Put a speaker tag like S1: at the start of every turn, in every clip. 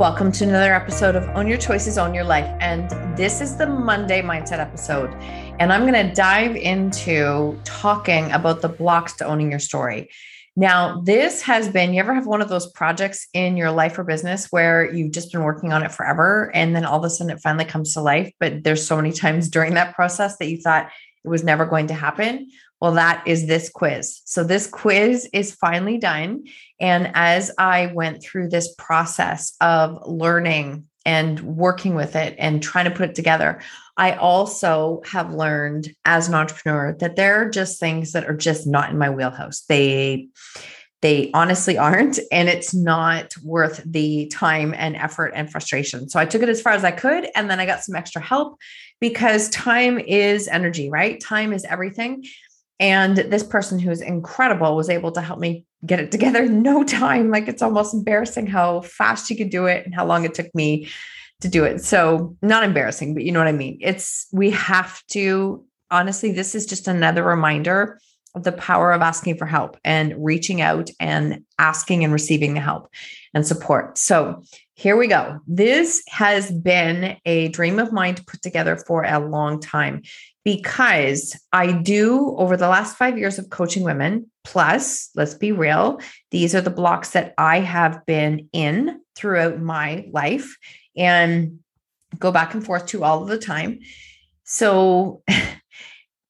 S1: Welcome to another episode of Own Your Choices, Own Your Life. And this is the Monday Mindset episode. And I'm going to dive into talking about the blocks to owning your story. Now, this has been, you ever have one of those projects in your life or business where you've just been working on it forever and then all of a sudden it finally comes to life, but there's so many times during that process that you thought it was never going to happen? Well, that is this quiz. So, this quiz is finally done. And as I went through this process of learning and working with it and trying to put it together, I also have learned as an entrepreneur that there are just things that are just not in my wheelhouse. They, they honestly aren't and it's not worth the time and effort and frustration so i took it as far as i could and then i got some extra help because time is energy right time is everything and this person who's incredible was able to help me get it together in no time. Like it's almost embarrassing how fast she could do it and how long it took me to do it. So, not embarrassing, but you know what I mean? It's we have to honestly, this is just another reminder of the power of asking for help and reaching out and asking and receiving the help and support. So, here we go. This has been a dream of mine to put together for a long time because I do over the last five years of coaching women, plus, let's be real, these are the blocks that I have been in throughout my life and go back and forth to all of the time. So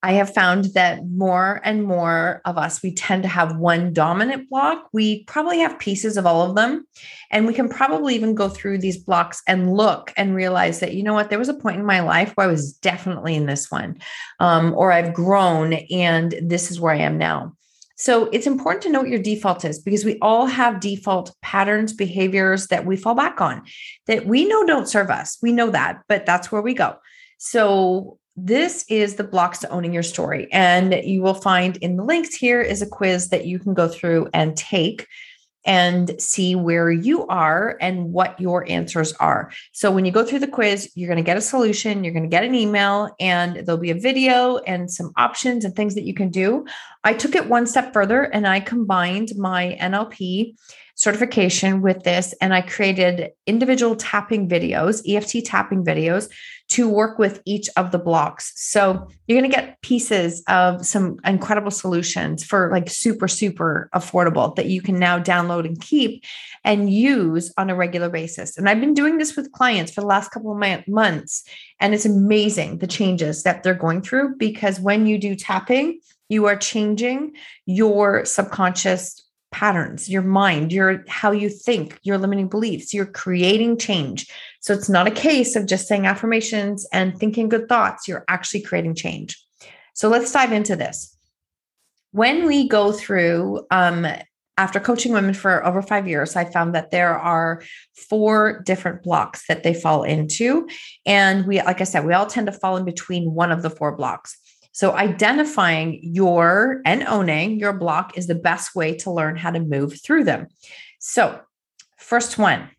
S1: I have found that more and more of us, we tend to have one dominant block. We probably have pieces of all of them. And we can probably even go through these blocks and look and realize that, you know what, there was a point in my life where I was definitely in this one, um, or I've grown and this is where I am now. So it's important to know what your default is because we all have default patterns, behaviors that we fall back on that we know don't serve us. We know that, but that's where we go. So this is the blocks to owning your story. And you will find in the links here is a quiz that you can go through and take and see where you are and what your answers are. So when you go through the quiz, you're going to get a solution, you're going to get an email, and there'll be a video and some options and things that you can do. I took it one step further and I combined my NLP certification with this and I created individual tapping videos, EFT tapping videos to work with each of the blocks. So you're going to get pieces of some incredible solutions for like super, super affordable that you can now download and keep and use on a regular basis. And I've been doing this with clients for the last couple of months. And it's amazing the changes that they're going through because when you do tapping, you are changing your subconscious patterns, your mind, your how you think, your limiting beliefs. You're creating change. So it's not a case of just saying affirmations and thinking good thoughts. You're actually creating change. So let's dive into this. When we go through, um, after coaching women for over five years, I found that there are four different blocks that they fall into. And we, like I said, we all tend to fall in between one of the four blocks. So, identifying your and owning your block is the best way to learn how to move through them. So, first one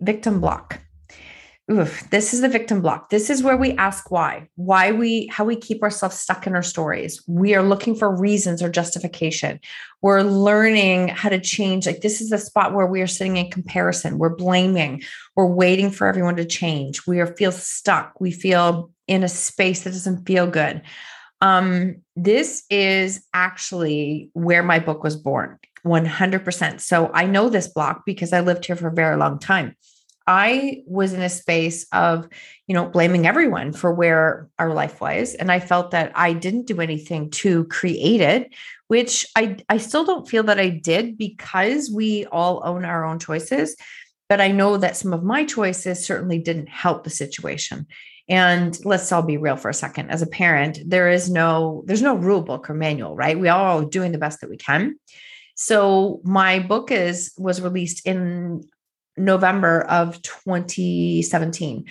S1: victim block. Oof, this is the victim block. This is where we ask why, why we, how we keep ourselves stuck in our stories. We are looking for reasons or justification. We're learning how to change. Like this is the spot where we are sitting in comparison. We're blaming. We're waiting for everyone to change. We are feel stuck. We feel in a space that doesn't feel good. Um, this is actually where my book was born 100%. So I know this block because I lived here for a very long time. I was in a space of, you know, blaming everyone for where our life was. And I felt that I didn't do anything to create it, which I, I still don't feel that I did because we all own our own choices. But I know that some of my choices certainly didn't help the situation. And let's all be real for a second. As a parent, there is no, there's no rule book or manual, right? We all are doing the best that we can. So my book is was released in November of 2017.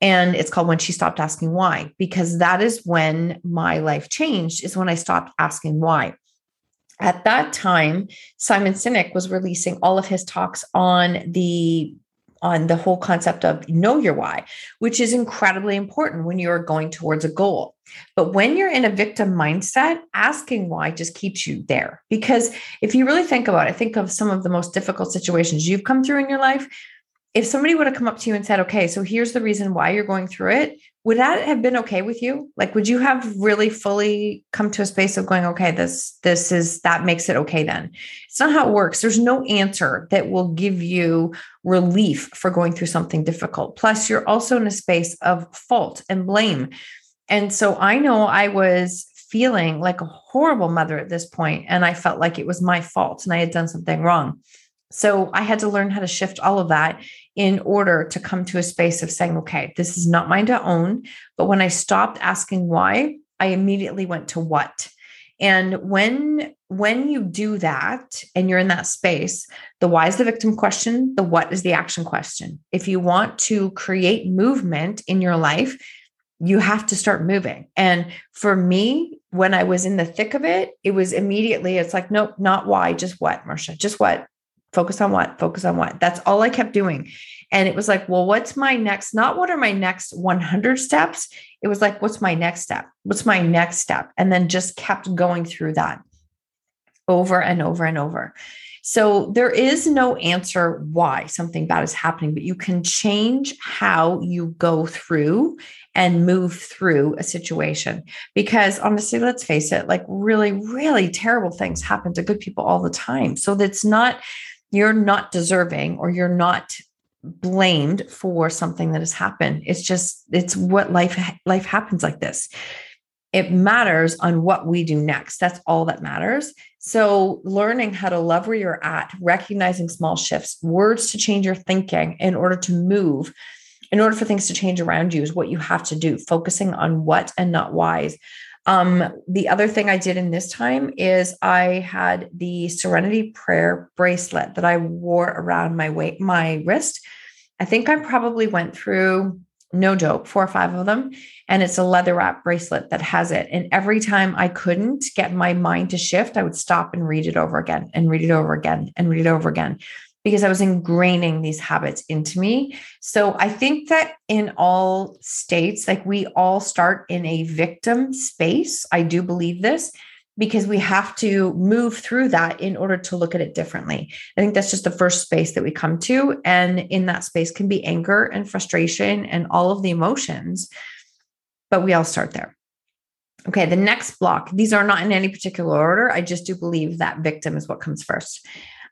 S1: And it's called When She Stopped Asking Why, because that is when my life changed, is when I stopped asking why. At that time, Simon Sinek was releasing all of his talks on the on the whole concept of know your why, which is incredibly important when you're going towards a goal. But when you're in a victim mindset, asking why just keeps you there. Because if you really think about it, think of some of the most difficult situations you've come through in your life. If somebody would have come up to you and said, okay, so here's the reason why you're going through it, would that have been okay with you? Like would you have really fully come to a space of going okay this this is that makes it okay then? It's not how it works. There's no answer that will give you relief for going through something difficult. Plus you're also in a space of fault and blame. And so i know i was feeling like a horrible mother at this point and i felt like it was my fault and i had done something wrong. So I had to learn how to shift all of that in order to come to a space of saying, okay, this is not mine to own. But when I stopped asking why, I immediately went to what. And when when you do that and you're in that space, the why is the victim question, the what is the action question. If you want to create movement in your life, you have to start moving. And for me, when I was in the thick of it, it was immediately, it's like, nope, not why, just what, Marsha, just what, focus on what focus on what. That's all i kept doing. And it was like well what's my next not what are my next 100 steps. It was like what's my next step? What's my next step? And then just kept going through that over and over and over. So there is no answer why something bad is happening but you can change how you go through and move through a situation. Because honestly let's face it like really really terrible things happen to good people all the time. So that's not you're not deserving or you're not blamed for something that has happened. It's just it's what life life happens like this. It matters on what we do next. That's all that matters. So learning how to love where you're at recognizing small shifts words to change your thinking in order to move in order for things to change around you is what you have to do focusing on what and not whys um, the other thing I did in this time is I had the Serenity Prayer bracelet that I wore around my weight, my wrist. I think I probably went through no joke, four or five of them. And it's a leather wrap bracelet that has it. And every time I couldn't get my mind to shift, I would stop and read it over again and read it over again and read it over again because I was ingraining these habits into me. So I think that in all states, like we all start in a victim space. I do believe this because we have to move through that in order to look at it differently. I think that's just the first space that we come to. And in that space can be anger and frustration and all of the emotions, but we all start there. Okay, the next block, these are not in any particular order. I just do believe that victim is what comes first.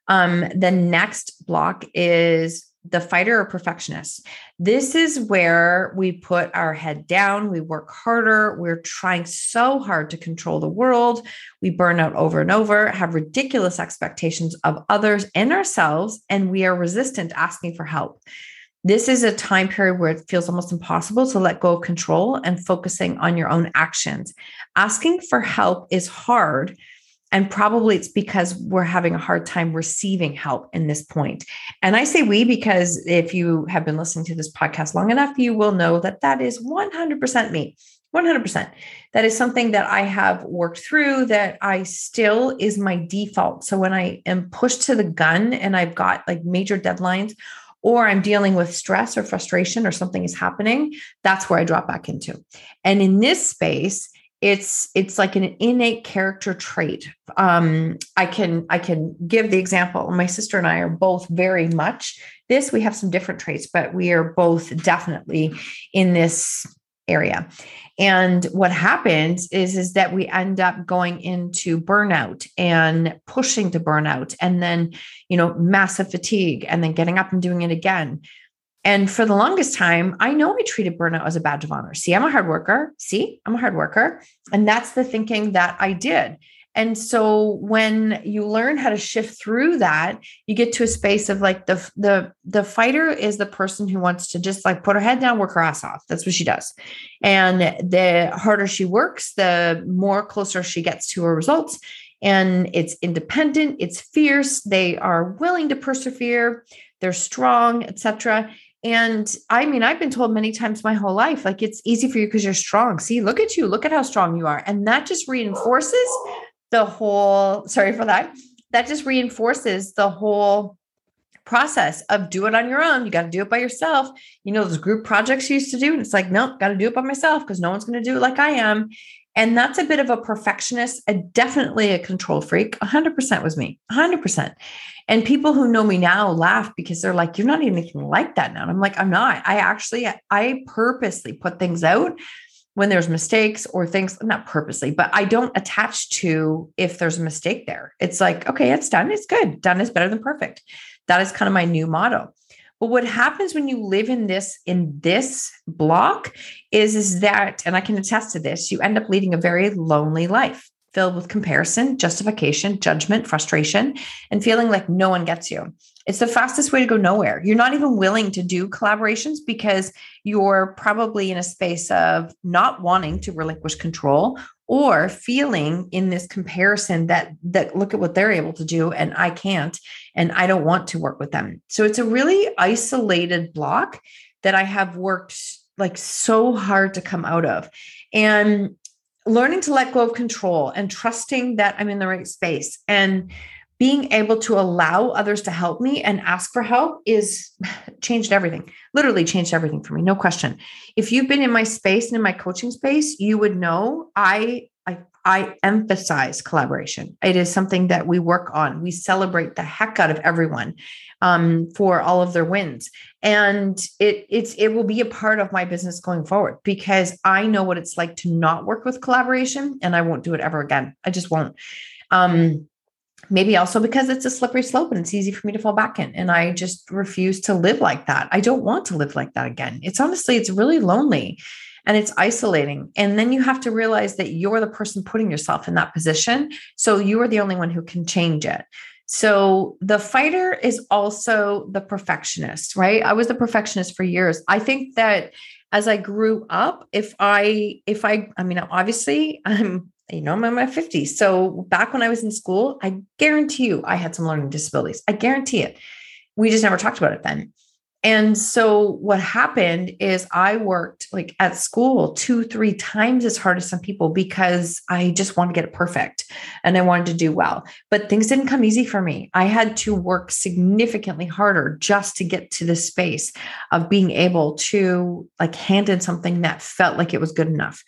S1: Um, the next block is the fighter or perfectionist. This is where we put our head down, we work harder, we're trying so hard to control the world, we burn out over and over, have ridiculous expectations of others and ourselves, and we are resistant asking for help. This is a time period where it feels almost impossible to let go of control and focusing on your own actions. Asking for help is hard and probably it's because we're having a hard time receiving help in this point. And I say we because if you have been listening to this podcast long enough, you will know that that is 100% me. 100%. That is something that I have worked through that I still is my default. So when I am pushed to the gun and I've got like major deadlines or I'm dealing with stress or frustration or something is happening, that's where I drop back into. And in this space, it's it's like an innate character trait. Um i can i can give the example. My sister and i are both very much this we have some different traits but we are both definitely in this area. And what happens is is that we end up going into burnout and pushing to burnout and then you know massive fatigue and then getting up and doing it again And for the longest time, I know I treated burnout as a badge of honor. See, I'm a hard worker. See, I'm a hard worker. And that's the thinking that I did. And so when you learn how to shift through that, you get to a space of like the the the fighter is the person who wants to just like put her head down, work her ass off. That's what she does. And the harder she works, the more closer she gets to her results. And it's independent, it's fierce, they are willing to persevere, they're strong, etc. And I mean, I've been told many times my whole life, like it's easy for you because you're strong. See, look at you, look at how strong you are. And that just reinforces the whole, sorry for that, that just reinforces the whole process of do it on your own. You got to do it by yourself. You know, those group projects you used to do. And it's like, nope, got to do it by myself because no one's going to do it like I am. And that's a bit of a perfectionist, a, definitely a control freak. 100% was me, 100%. And people who know me now laugh because they're like, you're not even anything like that now. And I'm like, I'm not. I actually, I purposely put things out when there's mistakes or things not purposely but i don't attach to if there's a mistake there it's like okay it's done it's good done is better than perfect that is kind of my new motto but what happens when you live in this in this block is is that and i can attest to this you end up leading a very lonely life filled with comparison justification judgment frustration and feeling like no one gets you it's the fastest way to go nowhere. You're not even willing to do collaborations because you're probably in a space of not wanting to relinquish control or feeling in this comparison that that look at what they're able to do and I can't and I don't want to work with them. So it's a really isolated block that I have worked like so hard to come out of. And learning to let go of control and trusting that I'm in the right space and being able to allow others to help me and ask for help is changed everything literally changed everything for me no question. If you've been in my space and in my coaching space you would know i i, I emphasize collaboration. It is something that we work on. We celebrate the heck out of everyone um, for all of their wins. And it it's it will be a part of my business going forward because i know what it's like to not work with collaboration and i won't do it ever again. I just won't. Um maybe also because it's a slippery slope and it's easy for me to fall back in. And i just refuse to live like that. I don't want to live like that again. It's honestly it's really lonely and it's isolating. And then you have to realize that you're the person putting yourself in that position. So you are the only one who can change it. So the fighter is also the perfectionist right? I was the perfectionist for years. I think that as i grew up if i if i i mean obviously i'm you know, I'm in my 50s. So back when I was in school, I guarantee you I had some learning disabilities. I guarantee it. We just never talked about it then. And so what happened is I worked like at school two, three times as hard as some people because I just wanted to get it perfect and I wanted to do well. But things didn't come easy for me. I had to work significantly harder just to get to the space of being able to like hand in something that felt like it was good enough.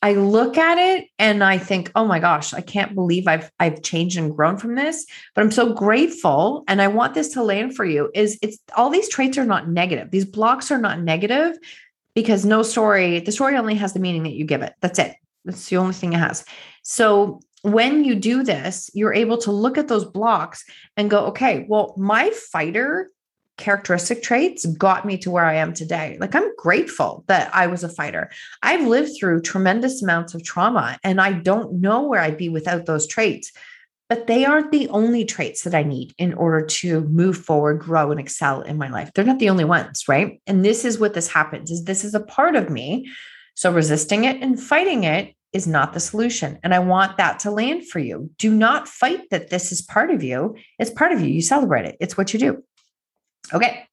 S1: I look at it and I think, oh my gosh, I can't believe I've I've changed and grown from this. But I'm so grateful and I want this to land for you. Is it's all these traits are not negative. These blocks are not negative because no story, the story only has the meaning that you give it. That's it. That's the only thing it has. So when you do this, you're able to look at those blocks and go, okay, well, my fighter characteristic traits got me to where I am today. Like I'm grateful that I was a fighter. I've lived through tremendous amounts of trauma and I don't know where I'd be without those traits. But they aren't the only traits that I need in order to move forward, grow and excel in my life. They're not the only ones, right? And this is what this happens is this is a part of me. So resisting it and fighting it is not the solution. And I want that to land for you. Do not fight that this is part of you. It's part of you. You celebrate it. It's what you do. Okay.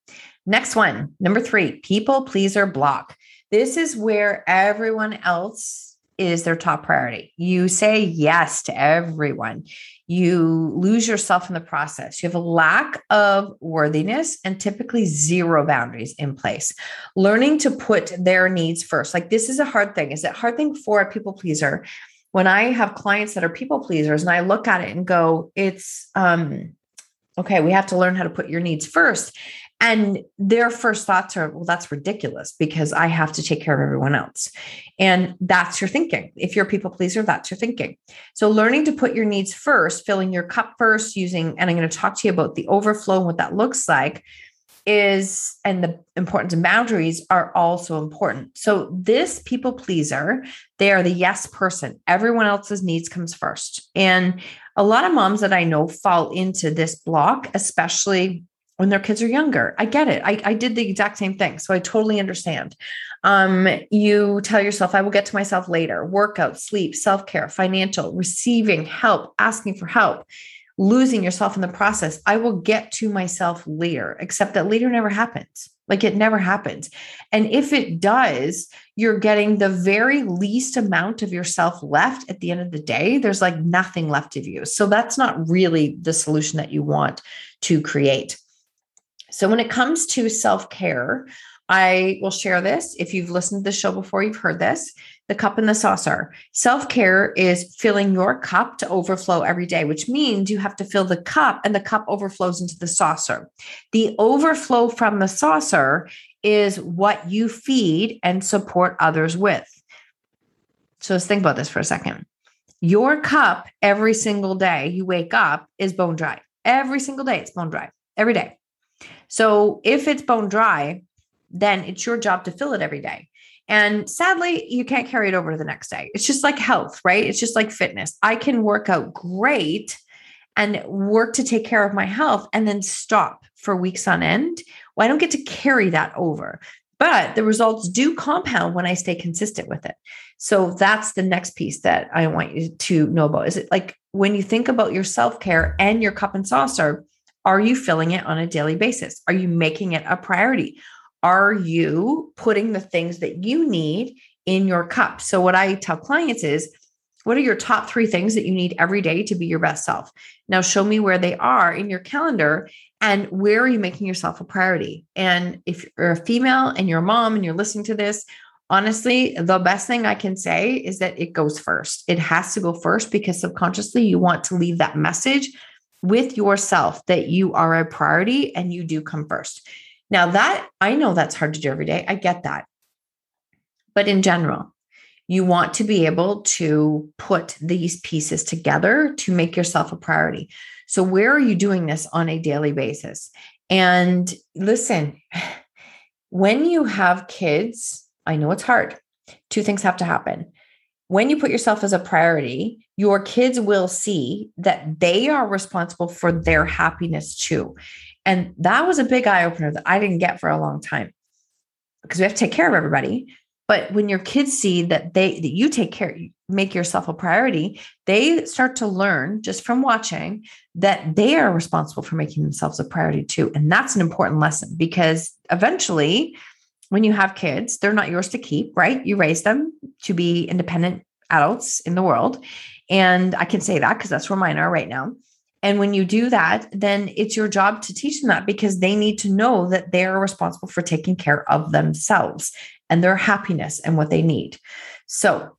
S1: Next one, number three, people pleaser block. This is where everyone else is their top priority. You say yes to everyone. You lose yourself in the process. You have a lack of worthiness and typically zero boundaries in place. Learning to put their needs first. Like this is a hard thing. Is it hard thing for a people pleaser? When I have clients that are people pleasers and I look at it and go, it's um okay, we have to learn how to put your needs first. And their first thoughts are, well, that's ridiculous because I have to take care of everyone else. And that's your thinking. If you're a people pleaser, that's your thinking. So learning to put your needs first, filling your cup first, using, and I'm going to talk to you about the overflow and what that looks like. is, and the importance of boundaries are also important. So, this people pleaser, they are the yes person. Everyone else's needs comes first. And a lot of moms that I know fall into this block, especially when their kids are younger. I get it. I, I did the exact same thing. So I totally understand. Um, you tell yourself, I will get to myself later. Workout, sleep, self care, financial, receiving help, asking for help losing yourself in the process. I will get to myself later, except that later never happens. Like it never happens. And if it does, you're getting the very least amount of yourself left at the end of the day. There's like nothing left of you. So that's not really the solution that you want to create. So when it comes to self care, I will share this. If you've listened to the show before, you've heard this the cup and the saucer. Self care is filling your cup to overflow every day, which means you have to fill the cup and the cup overflows into the saucer. The overflow from the saucer is what you feed and support others with. So let's think about this for a second. Your cup every single day you wake up is bone dry. Every single day it's bone dry, every day. So if it's bone dry, then it's your job to fill it every day. And sadly, you can't carry it over to the next day. It's just like health, right? It's just like fitness. I can work out great and work to take care of my health and then stop for weeks on end. Well, I don't get to carry that over. But the results do compound when I stay consistent with it. So that's the next piece that I want you to know about. Is it like when you think about your self care and your cup and saucer, are you filling it on a daily basis? Are you making it a priority? Are you putting the things that you need in your cup? So, what I tell clients is, what are your top three things that you need every day to be your best self? Now, show me where they are in your calendar and where are you making yourself a priority? And if you're a female and you're a mom and you're listening to this, honestly, the best thing I can say is that it goes first. It has to go first because subconsciously you want to leave that message with yourself that you are a priority and you do come first. Now, that I know that's hard to do every day. I get that. But in general, you want to be able to put these pieces together to make yourself a priority. So, where are you doing this on a daily basis? And listen, when you have kids, I know it's hard. Two things have to happen. When you put yourself as a priority, your kids will see that they are responsible for their happiness too. And that was a big eye opener that I didn't get for a long time because we have to take care of everybody. But when your kids see that they that you take care, make yourself a priority, they start to learn just from watching that they are responsible for making themselves a priority too. And that's an important lesson because eventually, when you have kids, they're not yours to keep, right? You raise them to be independent adults in the world. And I can say that because that's where mine are right now. And when you do that, then it's your job to teach them that because they need to know that they're responsible for taking care of themselves and their happiness and what they need. So,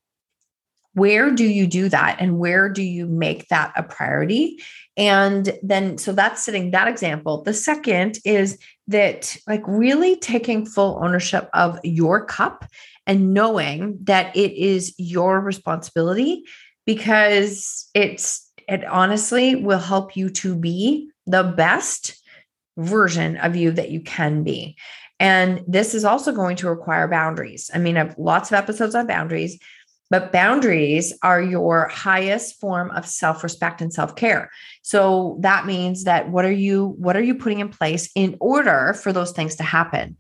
S1: where do you do that and where do you make that a priority? And then, so that's setting that example. The second is that, like, really taking full ownership of your cup and knowing that it is your responsibility because it's it honestly will help you to be the best version of you that you can be. And this is also going to require boundaries. I mean, I have lots of episodes on boundaries, but boundaries are your highest form of self-respect and self-care. So that means that what are you what are you putting in place in order for those things to happen?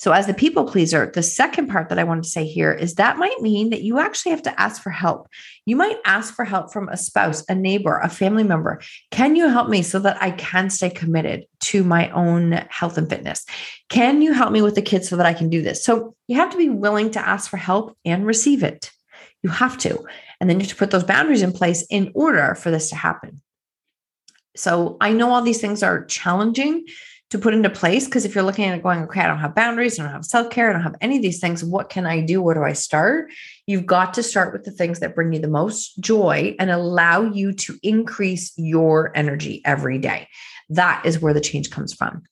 S1: So, as the people pleaser, the second part that I wanted to say here is that might mean that you actually have to ask for help. You might ask for help from a spouse, a neighbor, a family member. Can you help me so that I can stay committed to my own health and fitness? Can you help me with the kids so that I can do this? So, you have to be willing to ask for help and receive it. You have to. And then you have to put those boundaries in place in order for this to happen. So, I know all these things are challenging to put into place. Because if you're looking at it going, okay, I don't have boundaries, I don't have self care, I don't have any of these things. What can I do? Where do I start? You've got to start with the things that bring you the most joy and allow you to increase your energy every day. That is where the change comes from.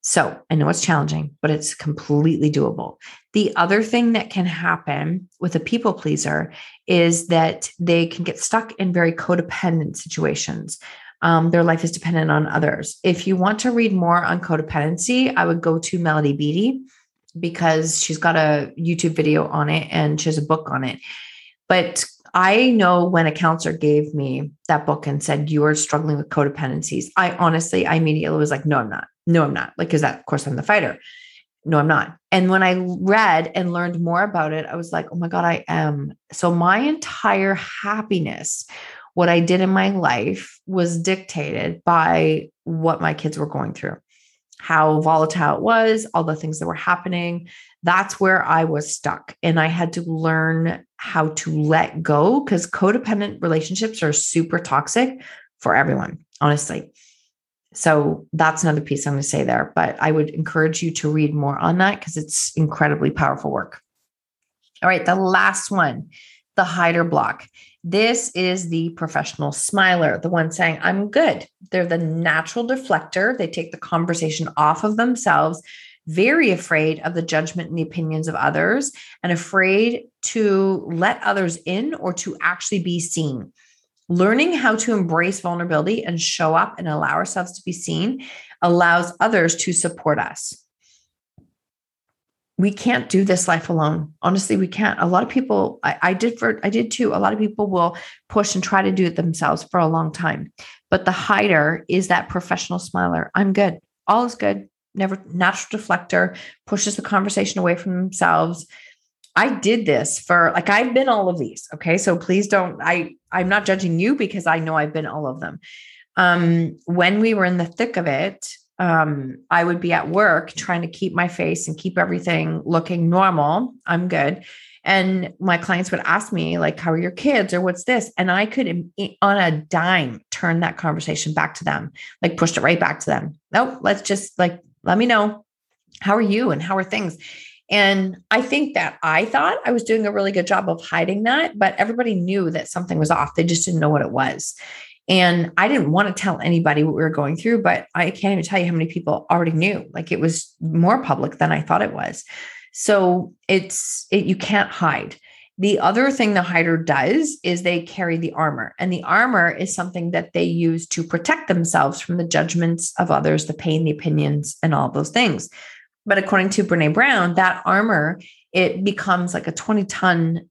S1: So I know it's challenging, but it's completely doable. The other thing that can happen with a people pleaser is that they can get stuck in very codependent situations Um, their life is dependent on others. If you want to read more on codependency, I would go to Melody Beattie because she's got a YouTube video on it and she has a book on it. But I know when a counselor gave me that book and said, You are struggling with codependencies, I honestly, I immediately was like, No, I'm not. No, I'm not. Like, because that, of course, I'm the fighter. No, I'm not. And when I read and learned more about it, I was like, Oh my God, I am. So my entire happiness, what I did in my life was dictated by what my kids were going through how volatile it was, all the things that were happening. That's where I was stuck. And I had to learn how to let go because codependent relationships are super toxic for everyone, honestly. So that's another piece I'm going to say there. But I would encourage you to read more on that because it's incredibly powerful work. All right, the last one the hider block. This is the professional smiler, the one saying, I'm good. They're the natural deflector. They take the conversation off of themselves, very afraid of the judgment and the opinions of others, and afraid to let others in or to actually be seen. Learning how to embrace vulnerability and show up and allow ourselves to be seen allows others to support us we can't do this life alone. Honestly, we can't. A lot of people, I, I, did for, I did too. A lot of people will push and try to do it themselves for a long time. But the hider is that professional smiler. I'm good. All is good. Never natural deflector pushes the conversation away from themselves. I did this for like I've been all of these. Okay. So please don't, I I'm not judging you because I know I've been all of them. Um, when we were in the thick of it, um, I would be at work trying to keep my face and keep everything looking normal. I'm good. And my clients would ask me, like, how are your kids or what's this? And I could, on a dime, turn that conversation back to them, like pushed it right back to them. Nope, let's just like, let me know. How are you and how are things? And I think that I thought I was doing a really good job of hiding that, but everybody knew that something was off. They just didn't know what it was. And I didn't want to tell anybody what we were going through, but I can't even tell you how many people already knew. Like it was more public than I thought it was. So it's, it, you can't hide. The other thing the hider does is they carry the armor, and the armor is something that they use to protect themselves from the judgments of others, the pain, the opinions, and all those things. But according to Brene Brown, that armor it becomes like a 20 ton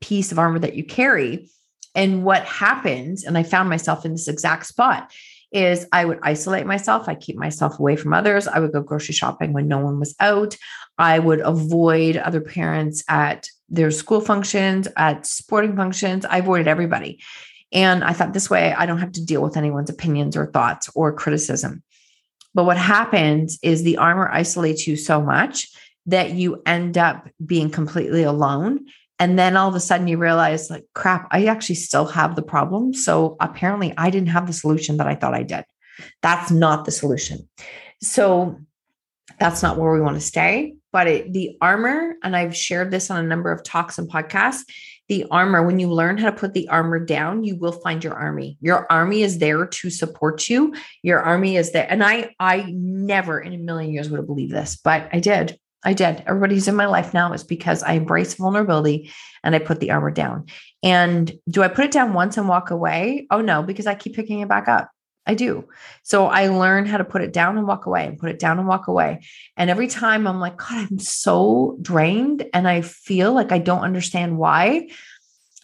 S1: piece of armor that you carry and what happens, and I found myself in this exact spot, is I would isolate myself. I keep myself away from others. I would go grocery shopping when no one was out. I would avoid other parents at their school functions, at sporting functions. I avoided everybody. And I thought this way, I don't have to deal with anyone's opinions or thoughts or criticism. But what happens is the armor isolates you so much that you end up being completely alone and then all of a sudden you realize, like, crap, I actually still have the problem. So apparently I didn't have the solution that I thought I did. That's not the solution. So that's not where we want to stay. But it, the armor, and I've shared this on a number of talks and podcasts. The armor, when you learn how to put the armor down, you will find your army. Your army is there to support you. Your army is there. And I, I never in a million years would have believed this, but I did. I did. Everybody's in my life now is because I embrace vulnerability and I put the armor down. And do I put it down once and walk away? Oh no, because I keep picking it back up. I do. So I learn how to put it down and walk away and put it down and walk away. And every time I'm like, God, I'm so drained and I feel like I don't understand why.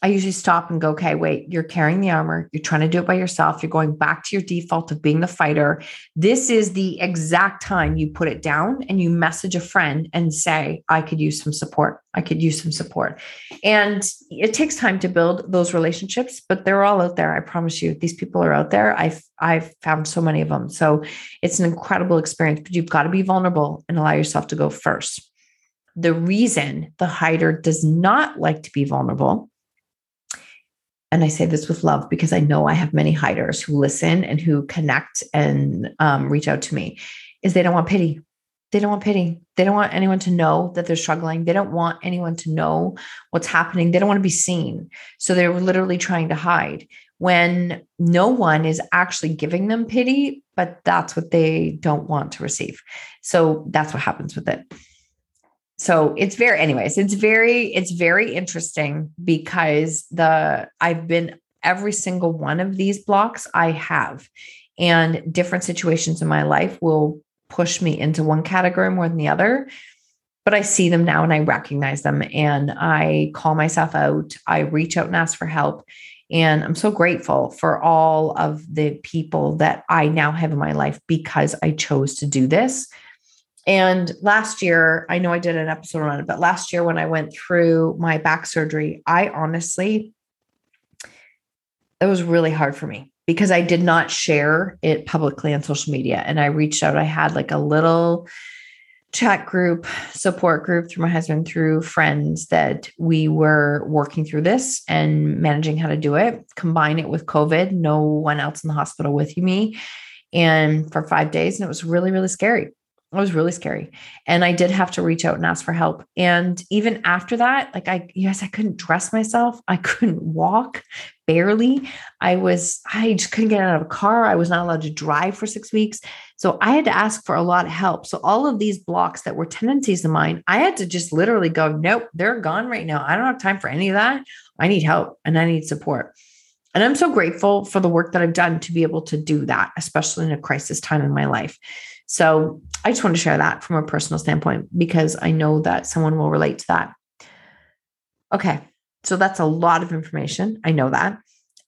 S1: I usually stop and go, okay, wait, you're carrying the armor. You're trying to do it by yourself. You're going back to your default of being the fighter. This is the exact time you put it down and you message a friend and say, I could use some support. I could use some support. And it takes time to build those relationships, but they're all out there. I promise you, these people are out there. I've I've found so many of them. So it's an incredible experience, but you've got to be vulnerable and allow yourself to go first. The reason the hider does not like to be vulnerable and I say this with love because I know I have many hiders who listen and who connect and um, reach out to me, is they don't want pity. They don't want pity. They don't want anyone to know that they're struggling. They don't want anyone to know what's happening. They don't want to be seen. So they're literally trying to hide when no one is actually giving them pity, but that's what they don't want to receive. So that's what happens with it so it's very anyways it's very it's very interesting because the i've been every single one of these blocks I have. And different situations in my life will push me into one category more than the other. But I see them now and I recognize them and I call myself out. I reach out and ask for help. And I'm so grateful for all of the people that I now have in my life because I chose to do this. And last year, I know I did an episode on it, but last year when I went through my back surgery, I honestly, it was really hard for me because I did not share it publicly on social media. And I reached out, I had like a little chat group, support group through my husband, through friends that we were working through this and managing how to do it. Combine it with COVID, no one else in the hospital with me. And for five days, and it was really, really scary. It was really scary. And I did have to reach out and ask for help. And even after that, like I, yes, I couldn't dress myself. I couldn't walk barely. I was, I just couldn't get out of a car. I was not allowed to drive for six weeks. So I had to ask for a lot of help. So all of these blocks that were tendencies of mine, I had to just literally go, nope, they're gone right now. I don't have time for any of that. I need help and I need support. And I'm so grateful for the work that I've done to be able to do that, especially in a crisis time in my life. So I just want to share that from a personal standpoint because I know that someone will relate to that. Okay. So that's a lot of information. I know that.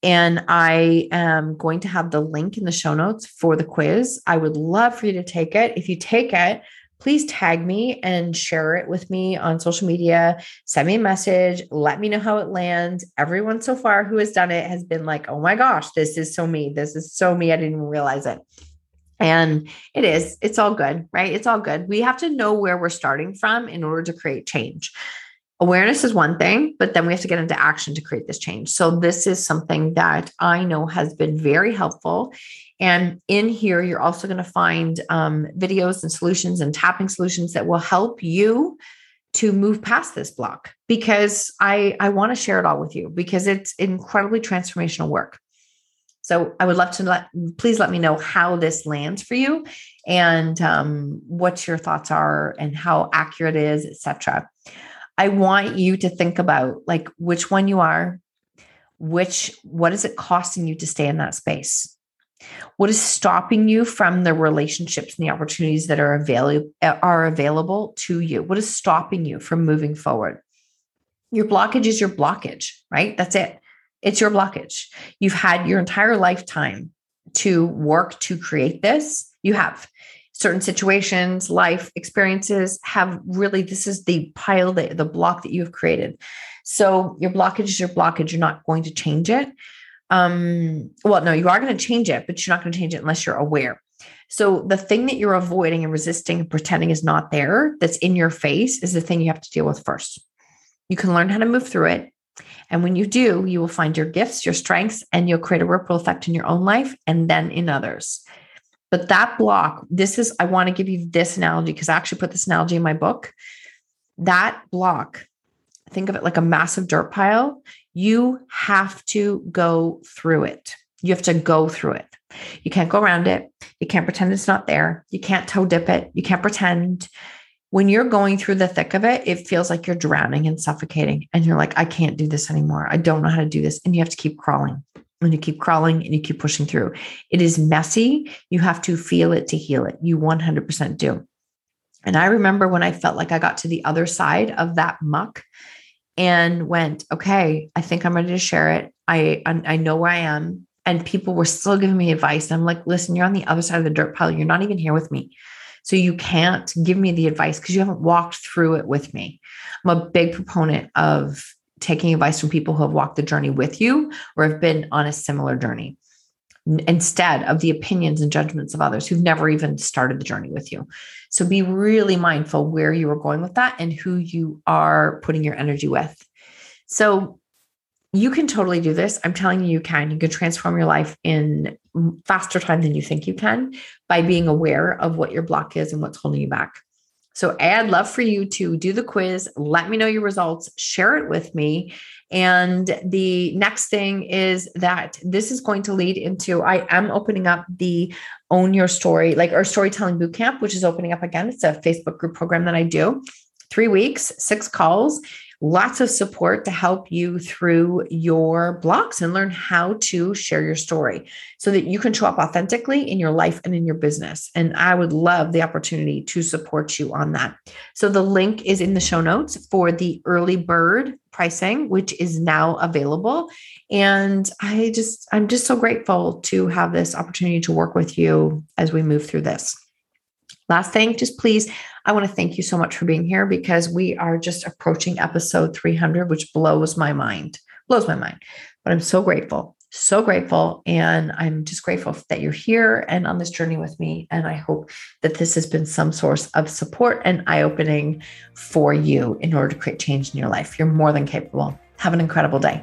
S1: And I am going to have the link in the show notes for the quiz. I would love for you to take it. If you take it, please tag me and share it with me on social media. Send me a message. Let me know how it lands. Everyone so far who has done it has been like, oh my gosh, this is so me. This is so me. I didn't even realize it. And it is, it's all good, right? It's all good. We have to know where we're starting from in order to create change. Awareness is one thing, but then we have to get into action to create this change. So, this is something that I know has been very helpful. And in here, you're also going to find um, videos and solutions and tapping solutions that will help you to move past this block because I, I want to share it all with you because it's incredibly transformational work. So I would love to let please let me know how this lands for you and um, what your thoughts are and how accurate it is, etc. I want you to think about like which one you are, which what is it costing you to stay in that space? What is stopping you from the relationships and the opportunities that are available are available to you? What is stopping you from moving forward? Your blockage is your blockage, right? That's it. It's your blockage. You've had your entire lifetime to work to create this. You have certain situations, life experiences have really, this is the pile, that, the block that you have created. So your blockage is your blockage. You're not going to change it. Um, well, no, you are going to change it, but you're not going to change it unless you're aware. So the thing that you're avoiding and resisting and pretending is not there, that's in your face, is the thing you have to deal with first. You can learn how to move through it. And when you do, you will find your gifts, your strengths, and you'll create a ripple effect in your own life and then in others. But that block, this is, I want to give you this analogy because I actually put this analogy in my book. That block, think of it like a massive dirt pile. You have to go through it. You have to go through it. You can't go around it. You can't pretend it's not there. You can't toe dip it. You can't pretend when you're going through the thick of it, it feels like you're drowning and suffocating. And you're like, I can't do this anymore. I don't know how to do this. And you have to keep crawling and you keep crawling and you keep pushing through. It is messy. You have to feel it to heal it. You 100% do. And I remember when I felt like I got to the other side of that muck and went, okay, I think I'm ready to share it. I, I know where I am. And people were still giving me advice. I'm like, listen, you're on the other side of the dirt pile. You're not even here with me. So you can't give me the advice because you haven't walked through it with me. I'm a big proponent of taking advice from people who have walked the journey with you or have been on a similar journey instead of the opinions and judgments of others who've never even started the journey with you. So be really mindful where you are going with that and who you are putting your energy with. So you can totally do this. I'm telling you, you can. You can transform your life in faster time than you think you can by being aware of what your block is and what's holding you back. So, I'd love for you to do the quiz, let me know your results, share it with me. And the next thing is that this is going to lead into I am opening up the Own Your Story, like our storytelling bootcamp, which is opening up again. It's a Facebook group program that I do. Three weeks, six calls lots of support to help you through your blocks and learn how to share your story so that you can show up authentically in your life and in your business. And I would love the opportunity to support you on that. So the link is in the show notes for the early bird pricing, which is now available. And I just, I'm just so grateful to have this opportunity to work with you as we move through this. Last thing, just please, I want to thank you so much for being here because we are just approaching episode 300, which blows my mind, blows my mind. But I'm so grateful, so grateful. And I'm just grateful that you're here and on this journey with me. And I hope that this has been some source of support and eye opening for you in order to create change in your life. You're more than capable. Have an incredible day.